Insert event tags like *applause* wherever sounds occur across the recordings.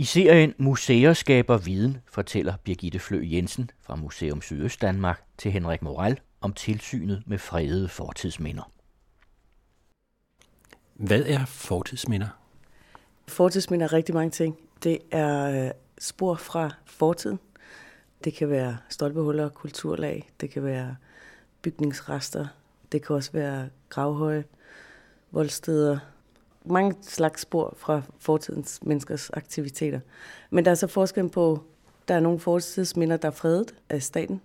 I serien Museer skaber viden fortæller Birgitte Flø Jensen fra Museum Sydøstdanmark til Henrik Moral om tilsynet med fredede fortidsminder. Hvad er fortidsminder? Fortidsminder er rigtig mange ting. Det er øh, spor fra fortiden. Det kan være stolpehuller, kulturlag, det kan være bygningsrester, det kan også være gravhøje, voldsteder, mange slags spor fra fortidens menneskers aktiviteter. Men der er så forskel på, der er nogle fortidsminder, der er fredet af staten.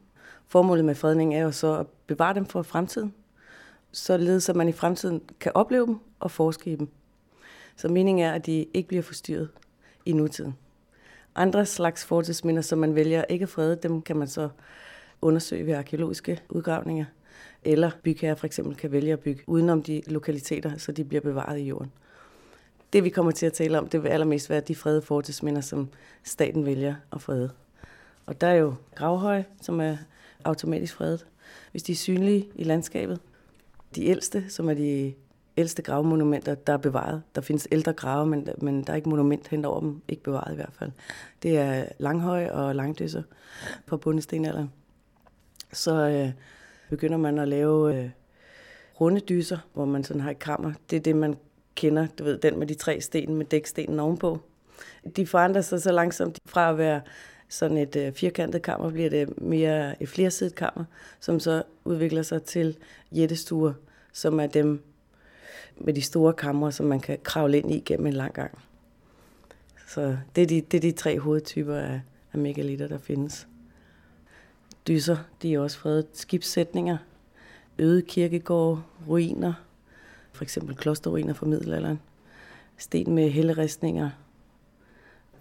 Formålet med fredning er jo så at bevare dem for fremtiden, således at man i fremtiden kan opleve dem og forske i dem. Så meningen er, at de ikke bliver forstyrret i nutiden. Andre slags fortidsminder, som man vælger ikke at frede, dem kan man så undersøge ved arkeologiske udgravninger. Eller bygherrer for eksempel kan vælge at bygge udenom de lokaliteter, så de bliver bevaret i jorden. Det vi kommer til at tale om, det vil allermest være de fredede fortidsminder, som staten vælger at frede. Og der er jo Gravhøj, som er automatisk fredet, hvis de er synlige i landskabet. De ældste, som er de ældste gravmonumenter, der er bevaret. Der findes ældre grave, men, men der er ikke monument hen over dem, ikke bevaret i hvert fald. Det er Langhøj og Langdøsser på bundestenalderen. Så øh, begynder man at lave øh, runde dyser, hvor man sådan har et kammer. Det er det, man kender, du ved, den med de tre sten med dækstenen ovenpå. De forandrer sig så langsomt fra at være sådan et øh, firkantet kammer, bliver det mere et flersidet kammer, som så udvikler sig til jættestuer, som er dem med de store kamre, som man kan kravle ind i gennem en lang gang. Så det er de, det er de tre hovedtyper af, af megalitter, der findes. Dyser, de er også fredet. Skibssætninger, øde kirkegårde, ruiner, for eksempel klosterruiner fra middelalderen, sten med helleristninger,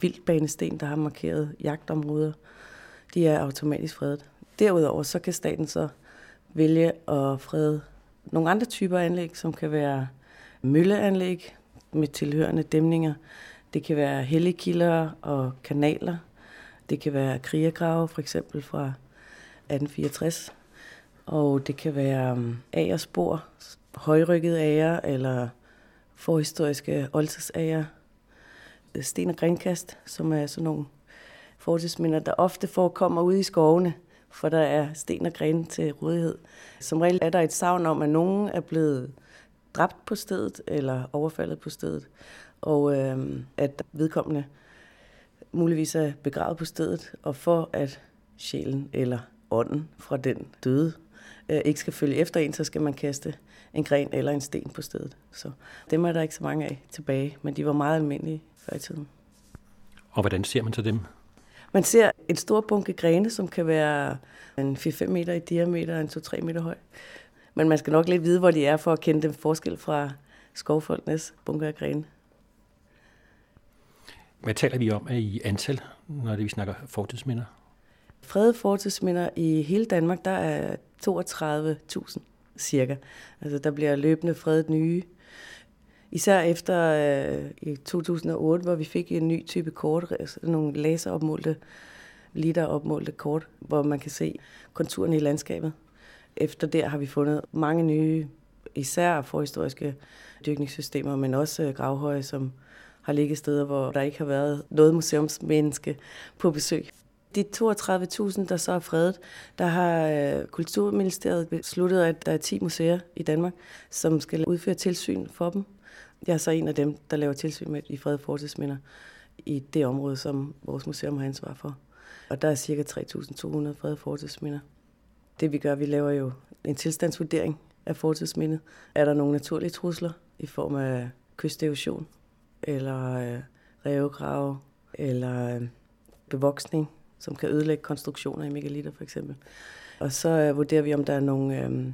vildbanesten, der har markeret jagtområder, de er automatisk fredet. Derudover så kan staten så vælge at frede nogle andre typer anlæg, som kan være mølleanlæg med tilhørende dæmninger. Det kan være helligkilder og kanaler. Det kan være krigergrave, for eksempel fra 1864. Og det kan være um, agerspor, højrykket ager eller forhistoriske oldtidsager. Sten og grinkast, som er sådan nogle fortidsminder, der ofte forekommer ude i skovene, for der er sten og grene til rådighed. Som regel er der et savn om, at nogen er blevet dræbt på stedet eller overfaldet på stedet, og øh, at vedkommende muligvis er begravet på stedet, og for at sjælen eller ånden fra den døde øh, ikke skal følge efter en, så skal man kaste en gren eller en sten på stedet. Så dem er der ikke så mange af tilbage, men de var meget almindelige før i tiden. Og hvordan ser man så dem? Man ser et stort bunke grene, som kan være en 4-5 meter i diameter og en 2-3 meter høj. Men man skal nok lidt vide, hvor de er, for at kende dem forskel fra skovfolkenes bunker af grene. Hvad taler vi om i antal, når det, vi snakker fortidsminder? Fredede fortidsminder i hele Danmark, der er 32.000 cirka. Altså der bliver løbende fredet nye. Især efter øh, i 2008, hvor vi fik en ny type kort, altså nogle laseropmålte, literopmålte kort, hvor man kan se konturen i landskabet. Efter det har vi fundet mange nye, især forhistoriske dyrkningssystemer, men også øh, gravhøje, som har ligget steder, hvor der ikke har været noget museumsmenneske på besøg. De 32.000, der så er fredet, der har øh, Kulturministeriet besluttet, at der er 10 museer i Danmark, som skal udføre tilsyn for dem. Jeg er så en af dem, der laver tilsyn med de fredede fortidsminder i det område, som vores museum har ansvar for. Og der er cirka 3.200 fredede fortidsminder. Det vi gør, vi laver jo en tilstandsvurdering af fortidsmindet. Er der nogle naturlige trusler i form af kysterosion, eller øh, revegrave, eller øh, bevoksning, som kan ødelægge konstruktioner i megalitter for eksempel. Og så øh, vurderer vi, om der er nogle øh,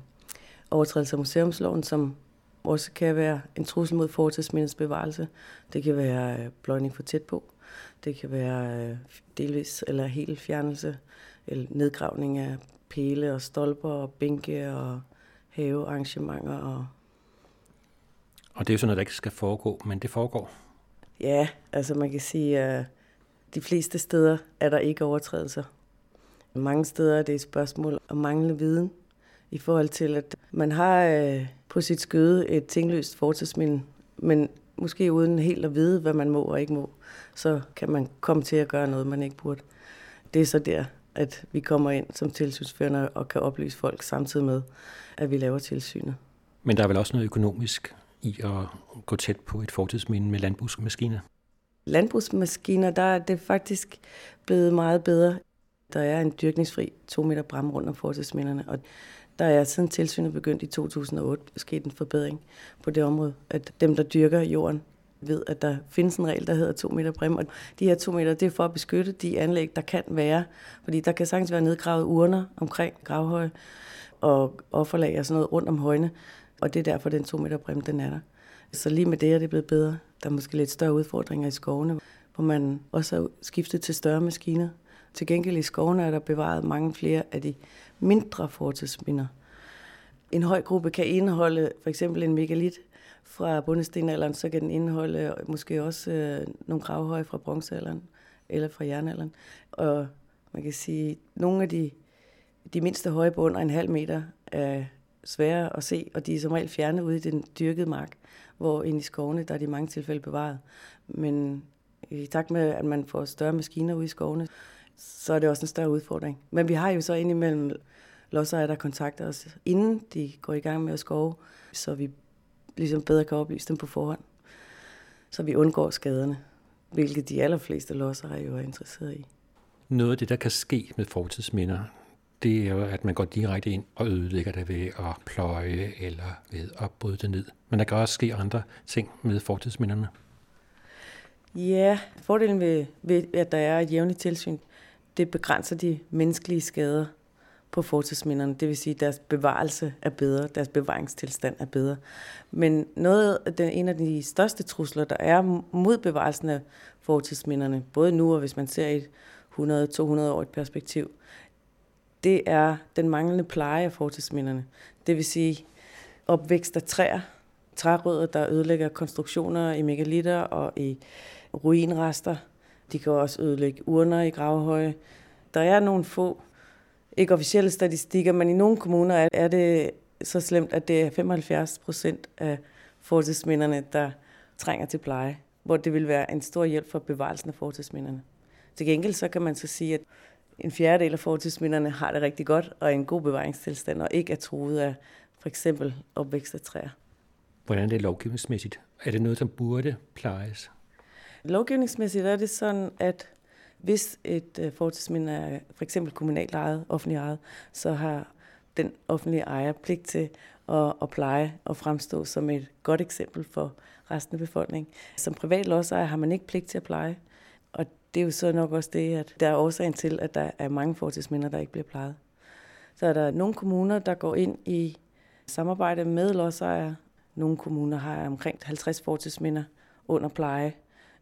overtrædelser af museumsloven, som også kan være en trussel mod fortidsmindets bevarelse. Det kan være øh, pløjning for tæt på. Det kan være øh, delvis eller helt fjernelse, eller nedgravning af pæle og stolper og bænke og havearrangementer. Og, og det er jo sådan noget, der ikke skal foregå, men det foregår. Ja, altså man kan sige, at de fleste steder er der ikke overtrædelser. Mange steder er det et spørgsmål om manglende viden i forhold til, at man har øh, på sit skøde et tingløst fortidsminde, men måske uden helt at vide, hvad man må og ikke må, så kan man komme til at gøre noget, man ikke burde. Det er så der, at vi kommer ind som tilsynsførende og kan oplyse folk samtidig med, at vi laver tilsynet. Men der er vel også noget økonomisk i at gå tæt på et fortidsminde med landbrugsmaskiner? Landbrugsmaskiner, der er det faktisk blevet meget bedre. Der er en dyrkningsfri 2 meter bram rundt om fortidsminderne, og der er siden tilsynet begyndt i 2008 sket en forbedring på det område, at dem, der dyrker jorden, ved, at der findes en regel, der hedder 2 meter brim, og de her 2 meter, det er for at beskytte de anlæg, der kan være, fordi der kan sagtens være nedgravet urner omkring gravhøje og offerlag og sådan noget rundt om højene, og det er derfor, den 2 meter brim, den er der. Så lige med det er det blevet bedre. Der er måske lidt større udfordringer i skovene, hvor man også har skiftet til større maskiner. Til gengæld i skovene er der bevaret mange flere af de mindre fortidsminder. En høj gruppe kan indeholde for eksempel en megalit fra bundestenalderen, så kan den indeholde måske også øh, nogle gravhøje fra bronzealderen eller fra jernalderen. Og man kan sige, at nogle af de, de mindste høje på under en halv meter af svære at se, og de er som regel fjernet ude i den dyrkede mark, hvor inde i skovene, der er de i mange tilfælde bevaret. Men i takt med, at man får større maskiner ude i skovene, så er det også en større udfordring. Men vi har jo så indimellem lodsejere, der kontakter os, inden de går i gang med at skove, så vi ligesom bedre kan oplyse dem på forhånd. Så vi undgår skaderne, hvilket de allerfleste lodsejere jo er interesseret i. Noget af det, der kan ske med fortidsminder, det er jo, at man går direkte ind og ødelægger det ved at pløje eller ved at bryde det ned. Men der kan også ske andre ting med fortidsminderne. Ja, fordelen ved, ved at der er et jævnligt tilsyn, det begrænser de menneskelige skader på fortidsminderne. Det vil sige, at deres bevarelse er bedre, deres bevaringstilstand er bedre. Men noget af den, en af de største trusler, der er mod bevarelsen af fortidsminderne, både nu og hvis man ser i et 100-200 år perspektiv, det er den manglende pleje af fortidsminderne. Det vil sige opvækst af træer, trærødder, der ødelægger konstruktioner i megalitter og i ruinrester. De kan også ødelægge urner i gravhøje. Der er nogle få, ikke officielle statistikker, men i nogle kommuner er det så slemt, at det er 75 procent af fortidsminderne, der trænger til pleje, hvor det vil være en stor hjælp for bevarelsen af fortidsminderne. Til gengæld så kan man så sige, at en fjerdedel af fortidsminderne har det rigtig godt og er en god bevaringstilstand og ikke er truet af for eksempel opvækst af træer. Hvordan er det lovgivningsmæssigt? Er det noget, som burde plejes? Lovgivningsmæssigt er det sådan, at hvis et uh, fortidsminde er for eksempel kommunalt ejet, offentlig ejet, så har den offentlige ejer pligt til at, at pleje og fremstå som et godt eksempel for resten af befolkningen. Som privat lodsejer har man ikke pligt til at pleje, det er jo så nok også det, at der er årsagen til, at der er mange fortidsminder, der ikke bliver plejet. Så er der nogle kommuner, der går ind i samarbejde med lodsejere. Nogle kommuner har omkring 50 fortidsminder under pleje.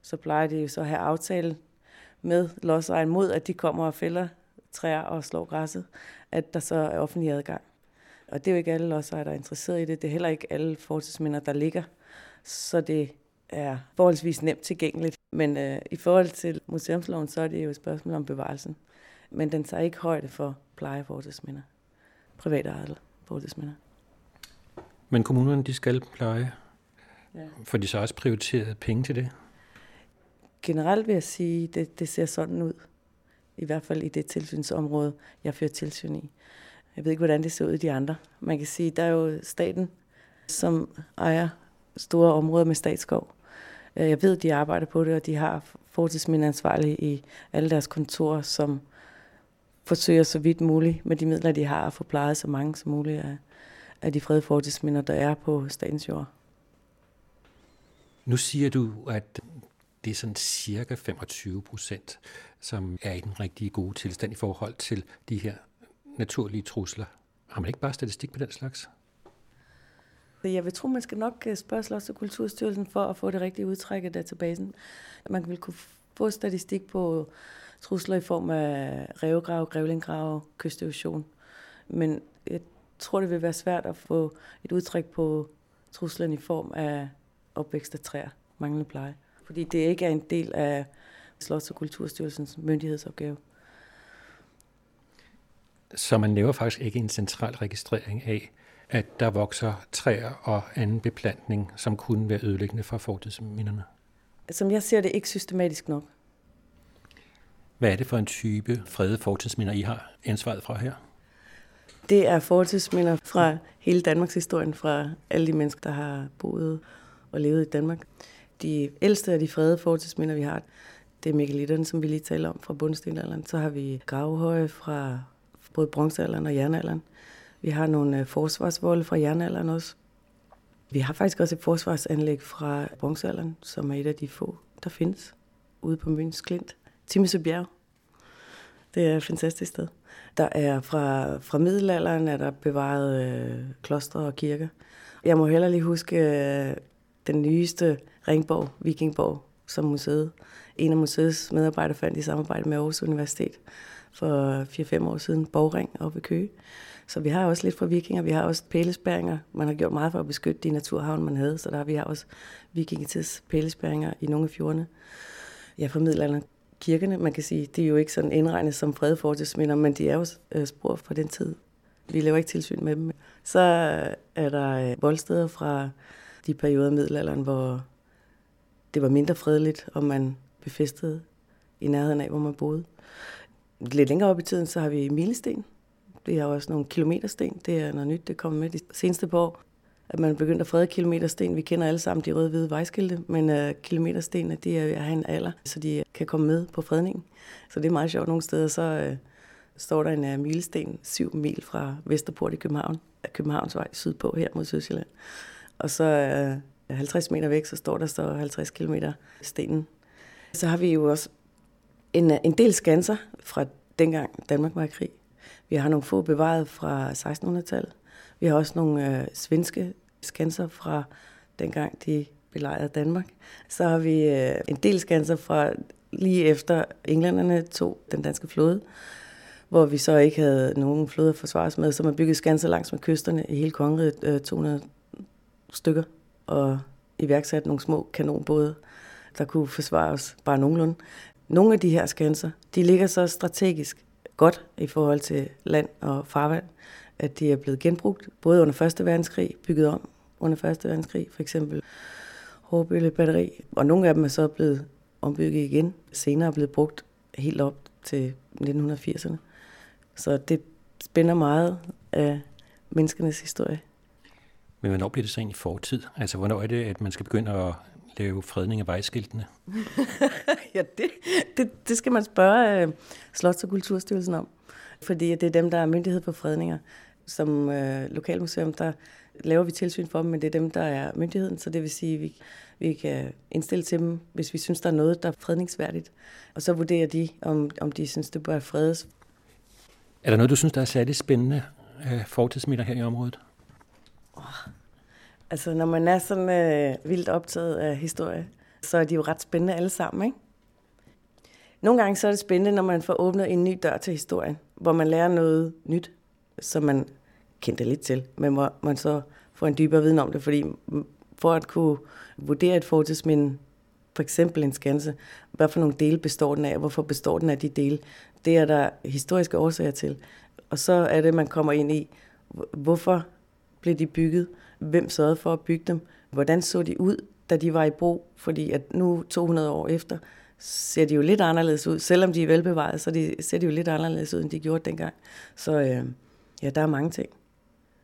Så plejer de jo så at have aftale med lodsejeren mod, at de kommer og fælder træer og slår græsset, at der så er offentlig adgang. Og det er jo ikke alle lodsejere, der er interesseret i det. Det er heller ikke alle fortidsminder, der ligger. Så det er forholdsvis nemt tilgængeligt. Men øh, i forhold til museumsloven, så er det jo et spørgsmål om bevarelsen. Men den tager ikke højde for pleje fortidsminder. Private fortidsminder. Men kommunerne, de skal pleje. Ja. For de så også prioriteret penge til det? Generelt vil jeg sige, at det, det ser sådan ud. I hvert fald i det tilsynsområde, jeg fører tilsyn i. Jeg ved ikke, hvordan det ser ud i de andre. Man kan sige, der er jo staten, som ejer store områder med statsskov. Øh, jeg ved, de arbejder på det, og de har fortidsmindeansvarlige i alle deres kontorer, som forsøger så vidt muligt med de midler, de har, at få plejet så mange som muligt af, af de fredede fortidsminder, der er på statens jord. Nu siger du, at det er sådan cirka 25 procent, som er i den rigtige gode tilstand i forhold til de her naturlige trusler. Har man ikke bare statistik på den slags? Jeg vil tro, man skal nok øh, spørge Slots- og Kulturstyrelsen for at få det rigtige udtræk af databasen. Man vil kunne få statistik på trusler i form af revgrav, grævlinggrav, kysterosion. Men jeg tror, det vil være svært at få et udtræk på truslen i form af opvækst af træer, manglende pleje. Fordi det ikke er en del af Slots- og Kulturstyrelsens myndighedsopgave. Så man laver faktisk ikke en central registrering af, at der vokser træer og anden beplantning, som kunne være ødelæggende for fortidsminderne? Som jeg ser det, ikke systematisk nok. Hvad er det for en type fredede fortidsminder, I har ansvaret fra her? Det er fortidsminder fra hele Danmarks historien, fra alle de mennesker, der har boet og levet i Danmark. De ældste af de fredede fortidsminder, vi har, det er megalitterne, som vi lige taler om fra bundstenalderen. Så har vi gravehøje fra både bronzealderen og jernalderen. Vi har nogle øh, forsvarsvolde fra jernalderen også. Vi har faktisk også et forsvarsanlæg fra bronzealderen, som er et af de få, der findes ude på Møns Klint. Timesøbjerg. Det er et fantastisk sted. Der er fra, fra middelalderen er der bevaret øh, klostre og kirker. Jeg må heller lige huske øh, den nyeste Ringborg, Vikingborg, som museet. En af museets medarbejdere fandt i samarbejde med Aarhus Universitet for 4-5 år siden, Borgring oppe i Køge. Så vi har også lidt fra vikinger. Vi har også pælespæringer. Man har gjort meget for at beskytte de naturhavn, man havde, så der har vi har også vikingetids pælespæringer i nogle af fjordene. Ja, fra middelalderen kirkerne, man kan sige, det er jo ikke sådan indregnet som fredfortidsminder, men de er jo øh, spor fra den tid. Vi laver ikke tilsyn med dem. Så øh, er der øh, voldsteder fra de perioder i middelalderen, hvor det var mindre fredeligt, og man befæstede i nærheden af, hvor man boede. Lidt længere op i tiden, så har vi milesten. Vi har også nogle kilometersten. Det er noget nyt, det kommer med de seneste par år at man er begyndt at frede kilometersten. Vi kender alle sammen de røde-hvide vejskilte, men uh, kilometerstenene, de er ved at have en alder, så de kan komme med på fredningen. Så det er meget sjovt nogle steder. Så uh, står der en uh, milesten syv mil fra Vesterport i København, Københavnsvej sydpå her mod Sydsjælland. Og så uh, 50 meter væk, så står der så 50 km stenen. Så har vi jo også en, en del skanser fra dengang Danmark var i krig. Vi har nogle få bevaret fra 1600-tallet. Vi har også nogle øh, svenske skanser fra dengang de belejrede Danmark. Så har vi øh, en del skanser fra lige efter englænderne tog den danske flåde, hvor vi så ikke havde nogen flåde at forsvares med, så man byggede skanser langs med kysterne i hele kongeriget, øh, 200 stykker, og iværksatte nogle små kanonbåde, der kunne forsvare os bare nogenlunde. Nogle af de her skanser, de ligger så strategisk godt i forhold til land og farvand, at de er blevet genbrugt, både under 1. verdenskrig, bygget om under 1. verdenskrig, for eksempel Hårbølle batteri, og nogle af dem er så blevet ombygget igen, senere er blevet brugt helt op til 1980'erne. Så det spænder meget af menneskenes historie. Men hvornår bliver det så egentlig fortid? Altså, hvornår er det, at man skal begynde at lave fredning af vejskiltene? *laughs* ja, det, det, det skal man spørge uh, Slots- og Kulturstyrelsen om, fordi det er dem, der er myndighed for fredninger som øh, lokalmuseum, der laver vi tilsyn for dem, men det er dem, der er myndigheden, så det vil sige, at vi, vi kan indstille til dem, hvis vi synes, der er noget, der er fredningsværdigt. Og så vurderer de, om, om de synes, det bør fredes. Er der noget, du synes, der er særligt spændende af fortidsminder her i området? Oh, altså, når man er sådan øh, vildt optaget af historie, så er de jo ret spændende alle sammen, ikke? Nogle gange så er det spændende, når man får åbnet en ny dør til historien, hvor man lærer noget nyt, som man kendte lidt til, men hvor man så får en dybere viden om det, fordi for at kunne vurdere et fortidsminde, for eksempel en skanse, hvad for nogle dele består den af, hvorfor består den af de dele, det er der historiske årsager til. Og så er det, man kommer ind i, hvorfor blev de bygget, hvem sørgede for at bygge dem, hvordan så de ud, da de var i brug, fordi at nu 200 år efter, ser de jo lidt anderledes ud. Selvom de er velbevaret, så de, ser de jo lidt anderledes ud, end de gjorde dengang. Så øh, ja, der er mange ting.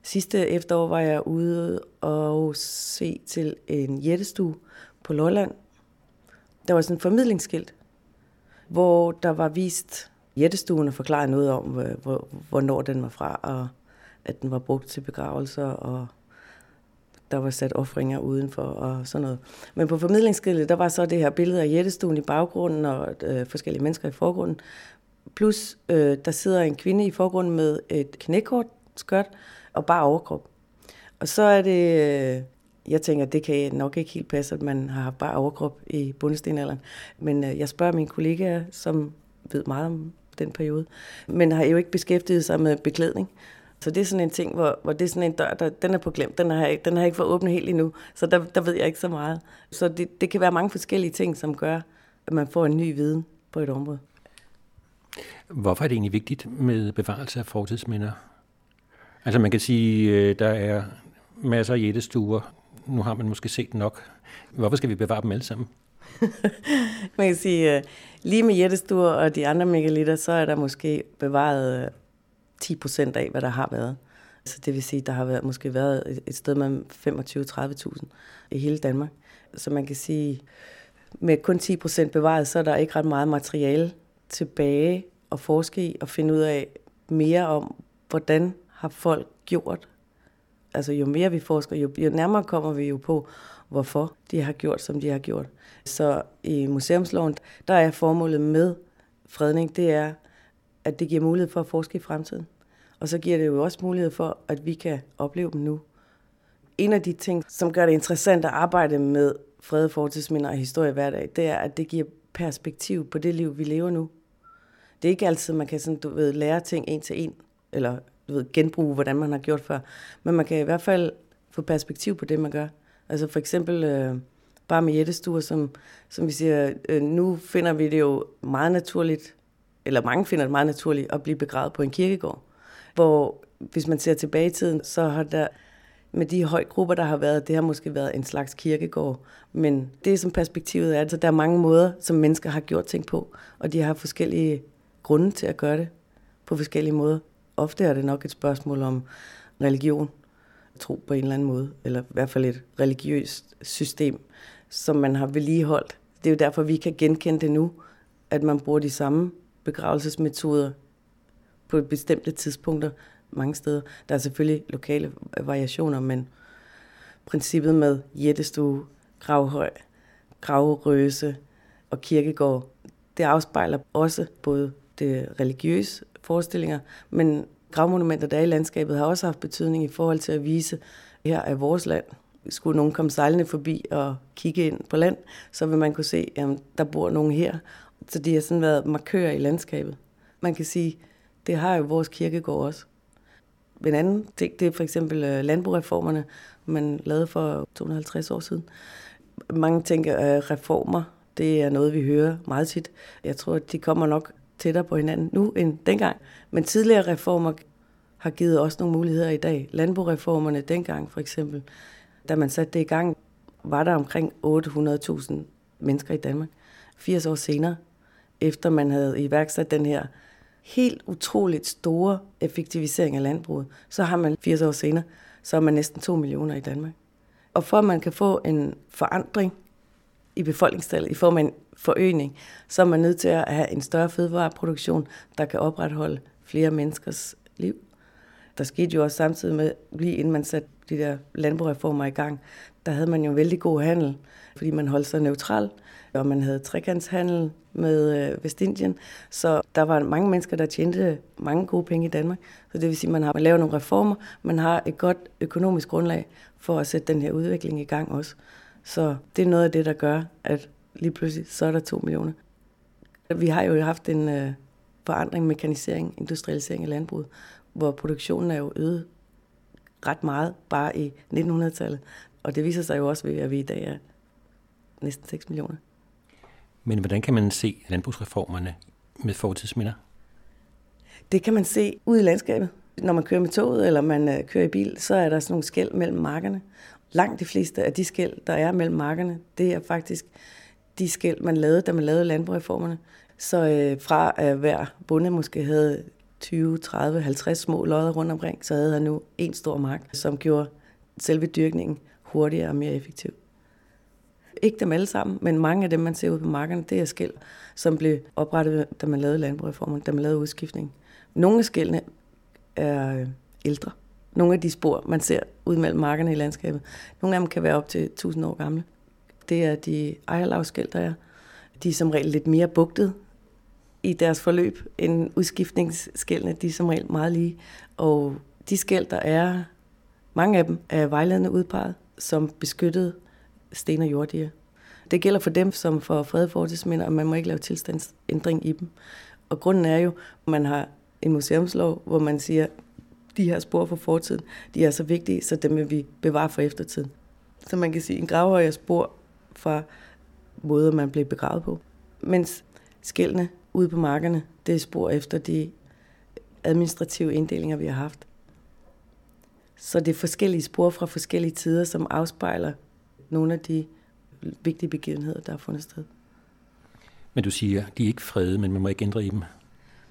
Sidste efterår var jeg ude og se til en jættestue på Lolland. Der var sådan en formidlingsskilt, hvor der var vist jættestuen og forklaret noget om, hvor, hvornår den var fra, og at den var brugt til begravelser, og der var sat offringer udenfor og sådan noget. Men på formidlingsskiltet, der var så det her billede af jættestuen i baggrunden og øh, forskellige mennesker i forgrunden. Plus, øh, der sidder en kvinde i forgrunden med et knækort skørt, og bare overkrop. Og så er det, øh, jeg tænker, det kan nok ikke helt passe, at man har bare overkrop i bundestenalderen. Men øh, jeg spørger mine kollegaer, som ved meget om den periode, men har jo ikke beskæftiget sig med beklædning. Så det er sådan en ting, hvor, hvor det er sådan en dør, der, den er på glemt, den har, den har ikke fået åbnet helt endnu, så der, der ved jeg ikke så meget. Så det, det kan være mange forskellige ting, som gør, at man får en ny viden på et område. Hvorfor er det egentlig vigtigt med bevarelse af fortidsminder? Altså man kan sige, øh, der er masser af jættestuer. Nu har man måske set nok. Hvorfor skal vi bevare dem alle sammen? *laughs* man kan sige, øh, lige med jættestuer og de andre megalitter, så er der måske bevaret 10 øh, procent af, hvad der har været. Så det vil sige, der har været, måske været et sted mellem 25-30.000 i hele Danmark. Så man kan sige, med kun 10 procent bevaret, så er der ikke ret meget materiale tilbage at forske i og finde ud af mere om, hvordan har folk gjort. Altså jo mere vi forsker, jo, jo nærmere kommer vi jo på, hvorfor de har gjort, som de har gjort. Så i museumsloven, der er formålet med fredning, det er, at det giver mulighed for at forske i fremtiden. Og så giver det jo også mulighed for, at vi kan opleve dem nu. En af de ting, som gør det interessant at arbejde med fred, fortidsminder og historie hver dag, det er, at det giver perspektiv på det liv, vi lever nu. Det er ikke altid, man kan sådan, du ved, lære ting en til en, eller du ved, genbruge, hvordan man har gjort før. Men man kan i hvert fald få perspektiv på det, man gør. Altså for eksempel øh, bare med jættestuer, som, som vi siger, øh, nu finder vi det jo meget naturligt, eller mange finder det meget naturligt at blive begravet på en kirkegård. Hvor hvis man ser tilbage i tiden, så har der med de høje grupper, der har været, det har måske været en slags kirkegård. Men det som perspektivet er, så der er mange måder, som mennesker har gjort ting på, og de har forskellige grunde til at gøre det på forskellige måder. Ofte er det nok et spørgsmål om religion, tro på en eller anden måde, eller i hvert fald et religiøst system, som man har vedligeholdt. Det er jo derfor, vi kan genkende det nu, at man bruger de samme begravelsesmetoder på bestemte tidspunkter mange steder. Der er selvfølgelig lokale variationer, men princippet med jættestue, gravhøj, gravrøse og kirkegård, det afspejler også både det religiøse forestillinger, men gravmonumenter, der er i landskabet, har også haft betydning i forhold til at vise, her er vores land. Skulle nogen komme sejlende forbi og kigge ind på land, så vil man kunne se, at der bor nogen her. Så de har sådan været markører i landskabet. Man kan sige, det har jo vores kirkegård også. En anden ting, det er for eksempel øh, landbrugreformerne, man lavede for 250 år siden. Mange tænker, at reformer, det er noget, vi hører meget tit. Jeg tror, at de kommer nok tættere på hinanden nu end dengang. Men tidligere reformer har givet os nogle muligheder i dag. Landbrugreformerne dengang for eksempel, da man satte det i gang, var der omkring 800.000 mennesker i Danmark. 80 år senere, efter man havde iværksat den her helt utroligt store effektivisering af landbruget, så har man 80 år senere, så er man næsten 2 millioner i Danmark. Og for at man kan få en forandring i befolkningstallet i form af en forøgning, så er man nødt til at have en større fødevareproduktion, der kan opretholde flere menneskers liv. Der skete jo også samtidig med, lige inden man satte de der landbrugreformer i gang, der havde man jo en vældig god handel, fordi man holdt sig neutral, og man havde trekantshandel med øh, Vestindien, så der var mange mennesker, der tjente mange gode penge i Danmark. Så det vil sige, at man har man lavet nogle reformer, man har et godt økonomisk grundlag for at sætte den her udvikling i gang også. Så det er noget af det, der gør, at lige pludselig så er der to millioner. Vi har jo haft en øh, forandring, mekanisering, industrialisering af landbruget, hvor produktionen er jo øget ret meget bare i 1900-tallet. Og det viser sig jo også ved, at vi i dag er næsten 6 millioner. Men hvordan kan man se landbrugsreformerne med fortidsminder? Det kan man se ud i landskabet. Når man kører med toget, eller man øh, kører i bil, så er der sådan nogle skæld mellem markerne. Langt de fleste af de skæld, der er mellem markerne, det er faktisk de skæld, man lavede, da man lavede landbrugreformerne. Så øh, fra at hver bonde måske havde 20, 30, 50 små lodder rundt omkring, så havde han nu en stor mark, som gjorde selve dyrkningen hurtigere og mere effektiv. Ikke dem alle sammen, men mange af dem, man ser ude på markerne, det er skæld, som blev oprettet, da man lavede landbrugreformen, da man lavede udskiftning. Nogle af skældene er øh, ældre. Nogle af de spor, man ser ud mellem markerne i landskabet, nogle af dem kan være op til 1000 år gamle. Det er de ejerlavskæld, der er. De er som regel lidt mere bugtet i deres forløb end udskiftningsskældene. De er som regel meget lige. Og de skæld, der er, mange af dem er vejledende udpeget som beskyttede sten- og jorddier. Det gælder for dem, som får fred fortidsminder, og man må ikke lave tilstandsændring i dem. Og grunden er jo, at man har en museumslov, hvor man siger, de her spor fra fortiden, de er så vigtige, så dem vil vi bevare for eftertiden. Så man kan sige, en gravhøj er spor fra måder, man blev begravet på. Mens skældene ude på markerne, det er spor efter de administrative inddelinger, vi har haft. Så det er forskellige spor fra forskellige tider, som afspejler nogle af de vigtige begivenheder, der har fundet sted. Men du siger, de er ikke fredede, men man må ikke ændre i dem.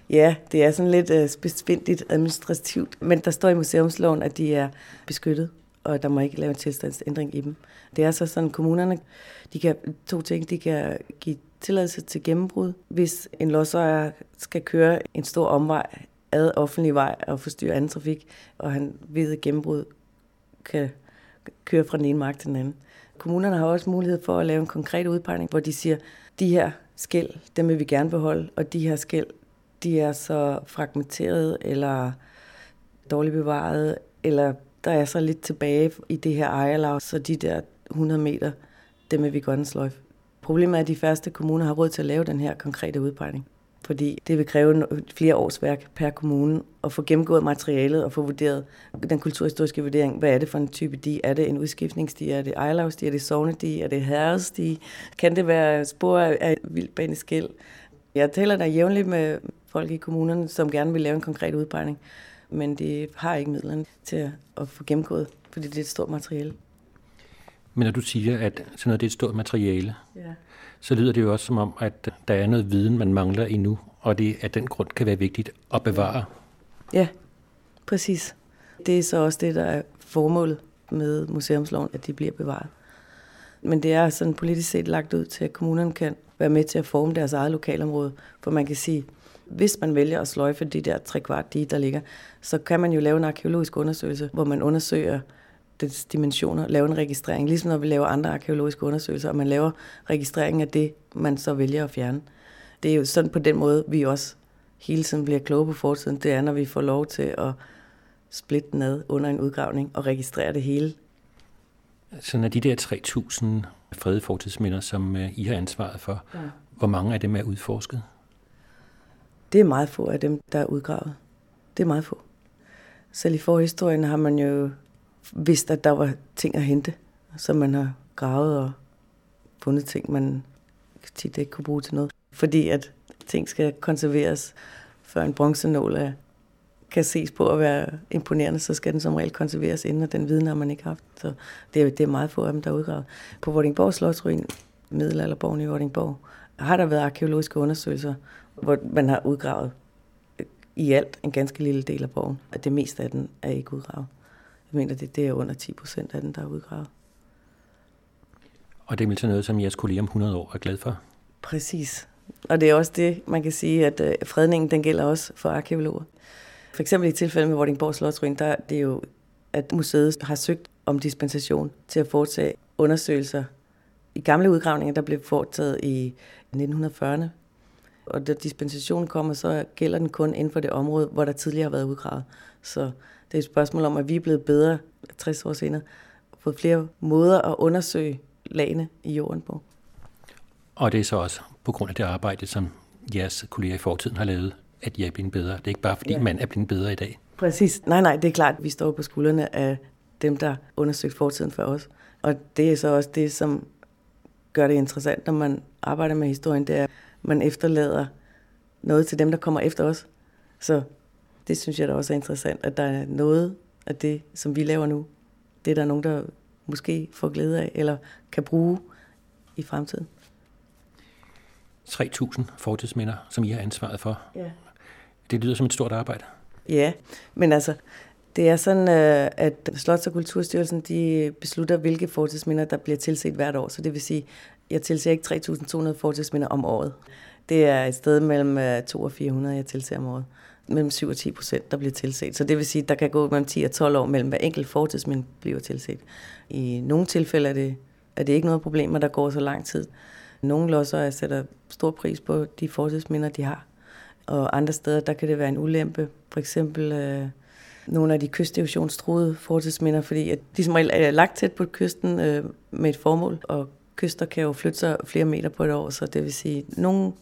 Ja, det er sådan lidt uh, besvindigt administrativt, men der står i museumsloven, at de er beskyttet, og der må ikke lave en tilstandsændring i dem. Det er så sådan, kommunerne, de kan to ting, de kan give tilladelse til gennembrud, hvis en lodsejer skal køre en stor omvej ad offentlig vej og forstyrre anden trafik, og han ved, at gennembrud kan køre fra den ene mark til den anden. Kommunerne har også mulighed for at lave en konkret udpegning, hvor de siger, de her skæld, dem vil vi gerne beholde, og de her skæld, de er så fragmenteret eller dårligt bevaret, eller der er så lidt tilbage i det her ejerlag, så de der 100 meter, dem vil vi godt sløjfe. Problemet er, at de første kommuner har råd til at lave den her konkrete udpegning. Fordi det vil kræve flere års værk per kommune at få gennemgået materialet og få vurderet den kulturhistoriske vurdering. Hvad er det for en type dige? Er det en udskiftningsdi? Er det ejlavsdi? Er det sovnedi? Er det herresdi? Kan det være spor af vildbaneskæld? Jeg taler der jævnligt med folk i kommunerne, som gerne vil lave en konkret udpegning, men de har ikke midlerne til at få gennemgået, fordi det er et stort materiale. Men når du siger, at sådan noget det er et stort materiale, ja så lyder det jo også som om, at der er noget viden, man mangler endnu, og det af den grund kan være vigtigt at bevare. Ja, præcis. Det er så også det, der er formålet med museumsloven, at de bliver bevaret. Men det er sådan politisk set lagt ud til, at kommunerne kan være med til at forme deres eget lokalområde, for man kan sige, hvis man vælger at sløjfe de der tre kvart dige, der ligger, så kan man jo lave en arkeologisk undersøgelse, hvor man undersøger dets dimensioner, lave en registrering, ligesom når vi laver andre arkeologiske undersøgelser, og man laver registrering af det, man så vælger at fjerne. Det er jo sådan på den måde, vi også hele tiden bliver kloge på fortiden. Det er, når vi får lov til at splitte den ad under en udgravning og registrere det hele. Så når de der 3.000 fredede fortidsminder, som øh, I har ansvaret for, ja. hvor mange af dem er udforsket? Det er meget få af dem, der er udgravet. Det er meget få. Selv i forhistorien har man jo vidst, at der var ting at hente, så man har gravet og fundet ting, man tit ikke kunne bruge til noget. Fordi at ting skal konserveres, før en bronzenål er, kan ses på at være imponerende, så skal den som regel konserveres inden, og den viden har man ikke haft. Så det er, det er meget få af dem, der er udgravet. På Vordingborg Slottsruin, middelalderborgen i Vordingborg, har der været arkeologiske undersøgelser, hvor man har udgravet i alt en ganske lille del af borgen, og det meste af den er ikke udgravet. Jeg mener, det, det er under 10 procent af den, der er udgravet. Og det er vel noget, som jeres kolleger om 100 år er glad for? Præcis. Og det er også det, man kan sige, at øh, fredningen den gælder også for arkeologer. For eksempel i tilfælde med Vordingborg Slottsruin, der det er jo, at museet har søgt om dispensation til at foretage undersøgelser. I gamle udgravninger, der blev foretaget i 1940'erne, og da dispensationen kommer, så gælder den kun inden for det område, hvor der tidligere har været udgravet. Så det er et spørgsmål om, at vi er blevet bedre 60 år senere, og fået flere måder at undersøge lagene i jorden på. Og det er så også på grund af det arbejde, som jeres kolleger i fortiden har lavet, at I er blevet bedre. Det er ikke bare, fordi ja. man er blevet bedre i dag. Præcis. Nej, nej, det er klart, vi står på skuldrene af dem, der undersøgt fortiden for os. Og det er så også det, som gør det interessant, når man arbejder med historien, det er, man efterlader noget til dem, der kommer efter os. Så det synes jeg da også er interessant, at der er noget af det, som vi laver nu, det er der nogen, der måske får glæde af, eller kan bruge i fremtiden. 3.000 fortidsminder, som I har ansvaret for. Ja. Det lyder som et stort arbejde. Ja, men altså, det er sådan, øh, at Slots- og Kulturstyrelsen de beslutter, hvilke fortidsminder, der bliver tilset hvert år. Så det vil sige, jeg tilser ikke 3.200 fortidsminder om året. Det er et sted mellem øh, 2 og 400, jeg tilser om året. Mellem 7 og 10 procent, der bliver tilset. Så det vil sige, der kan gå mellem 10 og 12 år mellem hver enkelt fortidsminde bliver tilset. I nogle tilfælde er det, er det ikke noget problem, at der går så lang tid. Nogle losser sætter stor pris på de fortidsminder, de har. Og andre steder, der kan det være en ulempe. For eksempel øh, nogle af de kysterosionstruede fortidsminder, fordi at de som regel er lagt tæt på kysten øh, med et formål, og kyster kan jo flytte sig flere meter på et år, så det vil sige, nogle,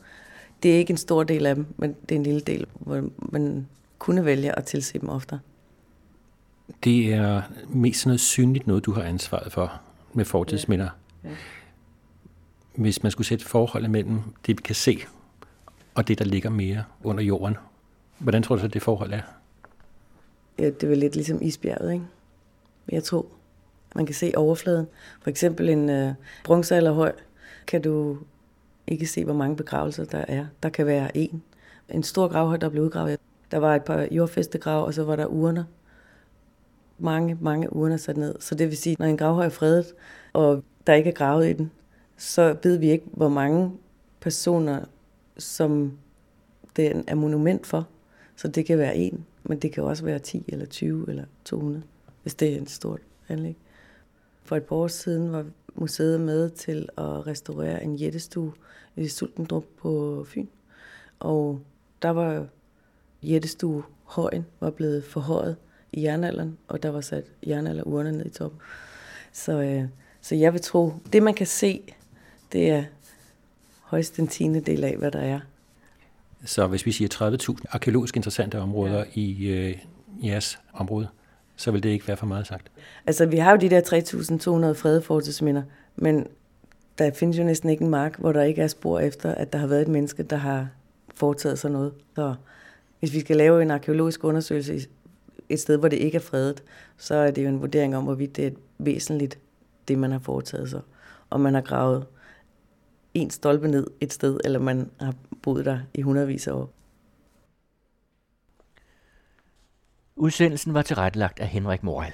det er ikke en stor del af dem, men det er en lille del, hvor man kunne vælge at tilse dem ofte. Det er mest noget synligt noget, du har ansvaret for med fortidsminder. Ja. Ja. Hvis man skulle sætte forholdet mellem det, vi kan se, og det, der ligger mere under jorden, hvordan tror du så, det forhold er? Ja, det er lidt ligesom isbjerget, ikke? jeg tror. Man kan se overfladen. For eksempel en øh, bronzealderhøj kan du ikke se, hvor mange begravelser der er. Der kan være en. En stor gravhøj, der blev udgravet. Der var et par jordfæstegrav, og så var der urner. Mange, mange urner sat ned. Så det vil sige, når en gravhøj er fredet, og der ikke er gravet i den, så ved vi ikke, hvor mange personer, som den er monument for. Så det kan være en, men det kan også være 10 eller 20 eller 200, hvis det er et stort anlæg. For et par år siden var museet med til at restaurere en jættestue i Sultendrup på Fyn. Og der var jættestue højen var blevet forhøjet i jernalderen, og der var sat jernalderurner ned i toppen. Så, øh, så jeg vil tro, det man kan se, det er højst en tiende del af, hvad der er. Så hvis vi siger 30.000 arkeologisk interessante områder ja. i øh, jeres område, så vil det ikke være for meget sagt. Altså, vi har jo de der 3.200 fredede fortidsminder, men der findes jo næsten ikke en mark, hvor der ikke er spor efter, at der har været et menneske, der har foretaget sig noget. Så hvis vi skal lave en arkeologisk undersøgelse et sted, hvor det ikke er fredet, så er det jo en vurdering om, hvorvidt det er væsentligt, det man har foretaget sig. Om man har gravet en stolpe ned et sted, eller man har boet der i hundredvis af år. Udsendelsen var tilrettelagt af Henrik Moral.